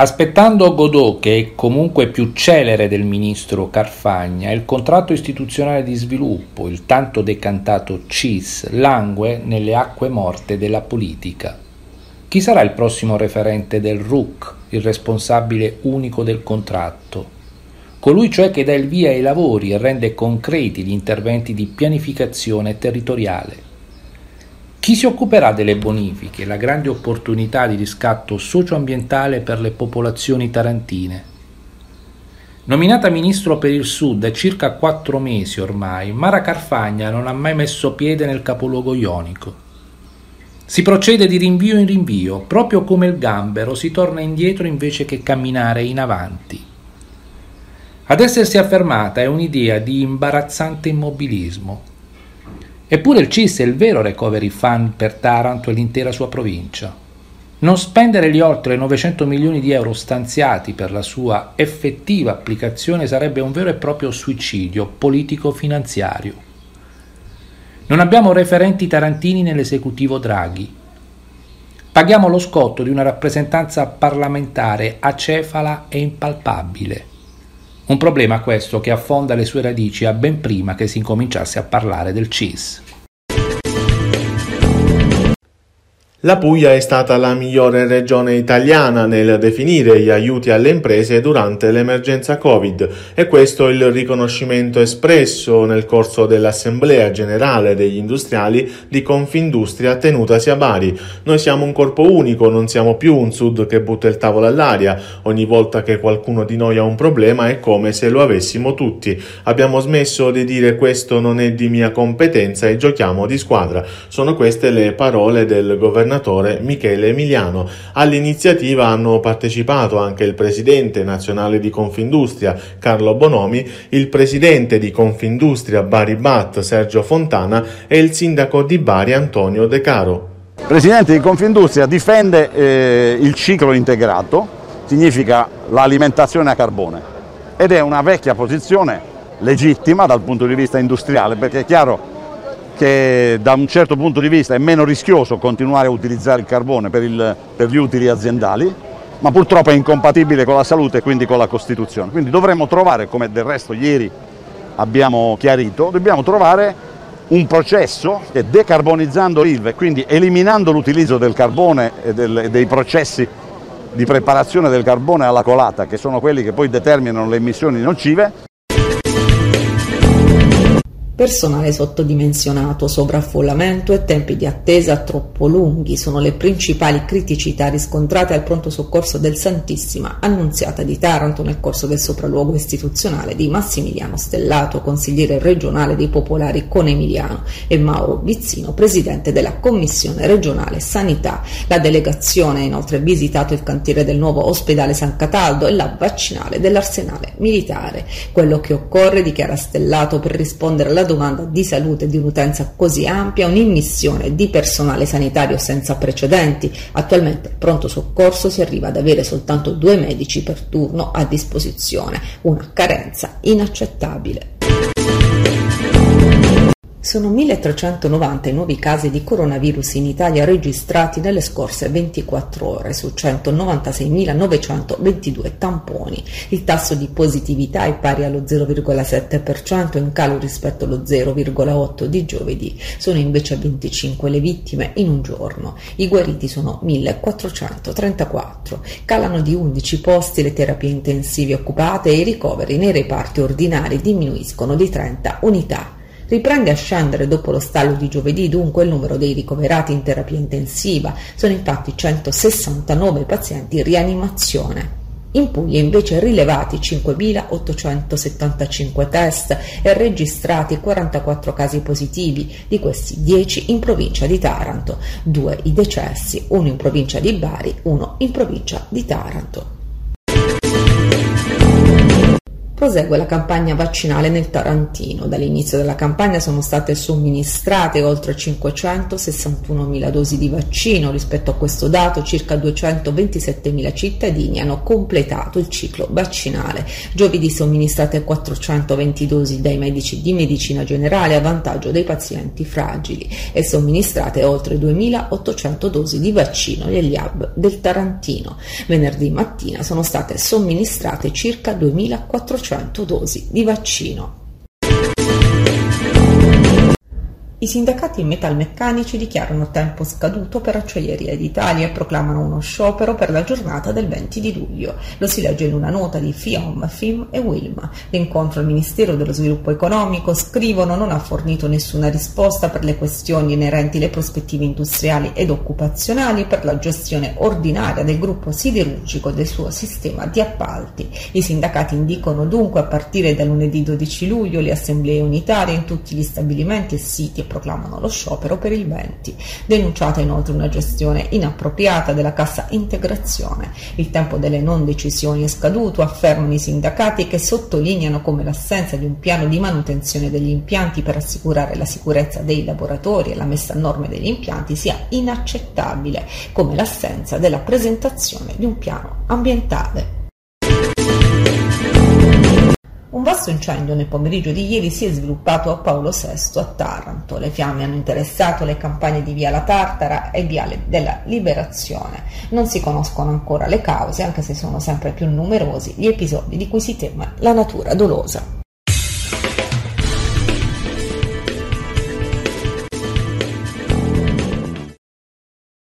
Aspettando Godot, che è comunque più celere del ministro Carfagna, il contratto istituzionale di sviluppo, il tanto decantato CIS, langue nelle acque morte della politica. Chi sarà il prossimo referente del RUC, il responsabile unico del contratto? Colui cioè che dà il via ai lavori e rende concreti gli interventi di pianificazione territoriale. Chi si occuperà delle bonifiche, la grande opportunità di riscatto socioambientale per le popolazioni tarantine? Nominata ministro per il Sud da circa quattro mesi ormai, Mara Carfagna non ha mai messo piede nel capoluogo ionico. Si procede di rinvio in rinvio, proprio come il gambero si torna indietro invece che camminare in avanti. Ad essersi affermata è un'idea di imbarazzante immobilismo, Eppure il CIS è il vero recovery fund per Taranto e l'intera sua provincia. Non spendere gli oltre 900 milioni di euro stanziati per la sua effettiva applicazione sarebbe un vero e proprio suicidio politico-finanziario. Non abbiamo referenti tarantini nell'esecutivo Draghi. Paghiamo lo scotto di una rappresentanza parlamentare acefala e impalpabile. Un problema questo che affonda le sue radici a ben prima che si incominciasse a parlare del CIS. La Puglia è stata la migliore regione italiana nel definire gli aiuti alle imprese durante l'emergenza Covid e questo è il riconoscimento espresso nel corso dell'Assemblea Generale degli Industriali di Confindustria tenutasi a Bari. Noi siamo un corpo unico, non siamo più un sud che butta il tavolo all'aria. Ogni volta che qualcuno di noi ha un problema è come se lo avessimo tutti. Abbiamo smesso di dire questo non è di mia competenza e giochiamo di squadra. Sono queste le parole del governatore governatore Michele Emiliano. All'iniziativa hanno partecipato anche il presidente nazionale di Confindustria Carlo Bonomi, il presidente di Confindustria Bari Bat Sergio Fontana e il sindaco di Bari Antonio De Caro. Presidente di Confindustria difende eh, il ciclo integrato, significa l'alimentazione a carbone ed è una vecchia posizione legittima dal punto di vista industriale perché è chiaro che da un certo punto di vista è meno rischioso continuare a utilizzare il carbone per, il, per gli utili aziendali, ma purtroppo è incompatibile con la salute e quindi con la Costituzione. Quindi dovremmo trovare, come del resto ieri abbiamo chiarito, dobbiamo trovare un processo che decarbonizzando l'ILVE, quindi eliminando l'utilizzo del carbone e del, dei processi di preparazione del carbone alla colata, che sono quelli che poi determinano le emissioni nocive, Personale sottodimensionato, sovraffollamento e tempi di attesa troppo lunghi sono le principali criticità riscontrate al pronto soccorso del Santissima Annunziata di Taranto nel corso del sopralluogo istituzionale di Massimiliano Stellato, consigliere regionale dei Popolari con Emiliano, e Mauro Vizzino, presidente della Commissione regionale Sanità. La delegazione ha inoltre visitato il cantiere del nuovo ospedale San Cataldo e la vaccinale dell'arsenale militare. Quello che occorre, dichiara Stellato, per rispondere alla domanda di salute di un'utenza così ampia un'immissione di personale sanitario senza precedenti. Attualmente al pronto soccorso si arriva ad avere soltanto due medici per turno a disposizione, una carenza inaccettabile. Sono 1.390 i nuovi casi di coronavirus in Italia registrati nelle scorse 24 ore su 196.922 tamponi. Il tasso di positività è pari allo 0,7%, in calo rispetto allo 0,8% di giovedì. Sono invece 25 le vittime in un giorno. I guariti sono 1.434. Calano di 11 posti le terapie intensive occupate e i ricoveri nei reparti ordinari diminuiscono di 30 unità. Riprende a scendere dopo lo stallo di giovedì dunque il numero dei ricoverati in terapia intensiva, sono infatti 169 pazienti in rianimazione. In Puglia invece rilevati 5.875 test e registrati 44 casi positivi, di questi 10 in provincia di Taranto, 2 i decessi, uno in provincia di Bari, uno in provincia di Taranto. Prosegue la campagna vaccinale nel Tarantino. Dall'inizio della campagna sono state somministrate oltre 561.000 dosi di vaccino. Rispetto a questo dato, circa 227.000 cittadini hanno completato il ciclo vaccinale. Giovedì somministrate 420 dosi dai medici di medicina generale a vantaggio dei pazienti fragili e somministrate oltre 2.800 dosi di vaccino negli hub del Tarantino. Venerdì mattina sono state somministrate circa 2.400 400 dosi di vaccino. I sindacati metalmeccanici dichiarano tempo scaduto per Acciaieria d'Italia e proclamano uno sciopero per la giornata del 20 di luglio. Lo si legge in una nota di FIOM, FIM e WILM. L'incontro al Ministero dello Sviluppo Economico, scrivono, non ha fornito nessuna risposta per le questioni inerenti alle prospettive industriali ed occupazionali per la gestione ordinaria del gruppo siderurgico e del suo sistema di appalti. I sindacati indicano dunque a partire da lunedì 12 luglio le assemblee unitarie in tutti gli stabilimenti e siti proclamano lo sciopero per il 20. Denunciata inoltre una gestione inappropriata della cassa integrazione. Il tempo delle non decisioni è scaduto, affermano i sindacati che sottolineano come l'assenza di un piano di manutenzione degli impianti per assicurare la sicurezza dei lavoratori e la messa a norme degli impianti sia inaccettabile, come l'assenza della presentazione di un piano ambientale. Un vasto incendio nel pomeriggio di ieri si è sviluppato a Paolo VI a Taranto. Le fiamme hanno interessato le campagne di Via La Tartara e Viale della Liberazione. Non si conoscono ancora le cause, anche se sono sempre più numerosi gli episodi di cui si teme la natura dolosa.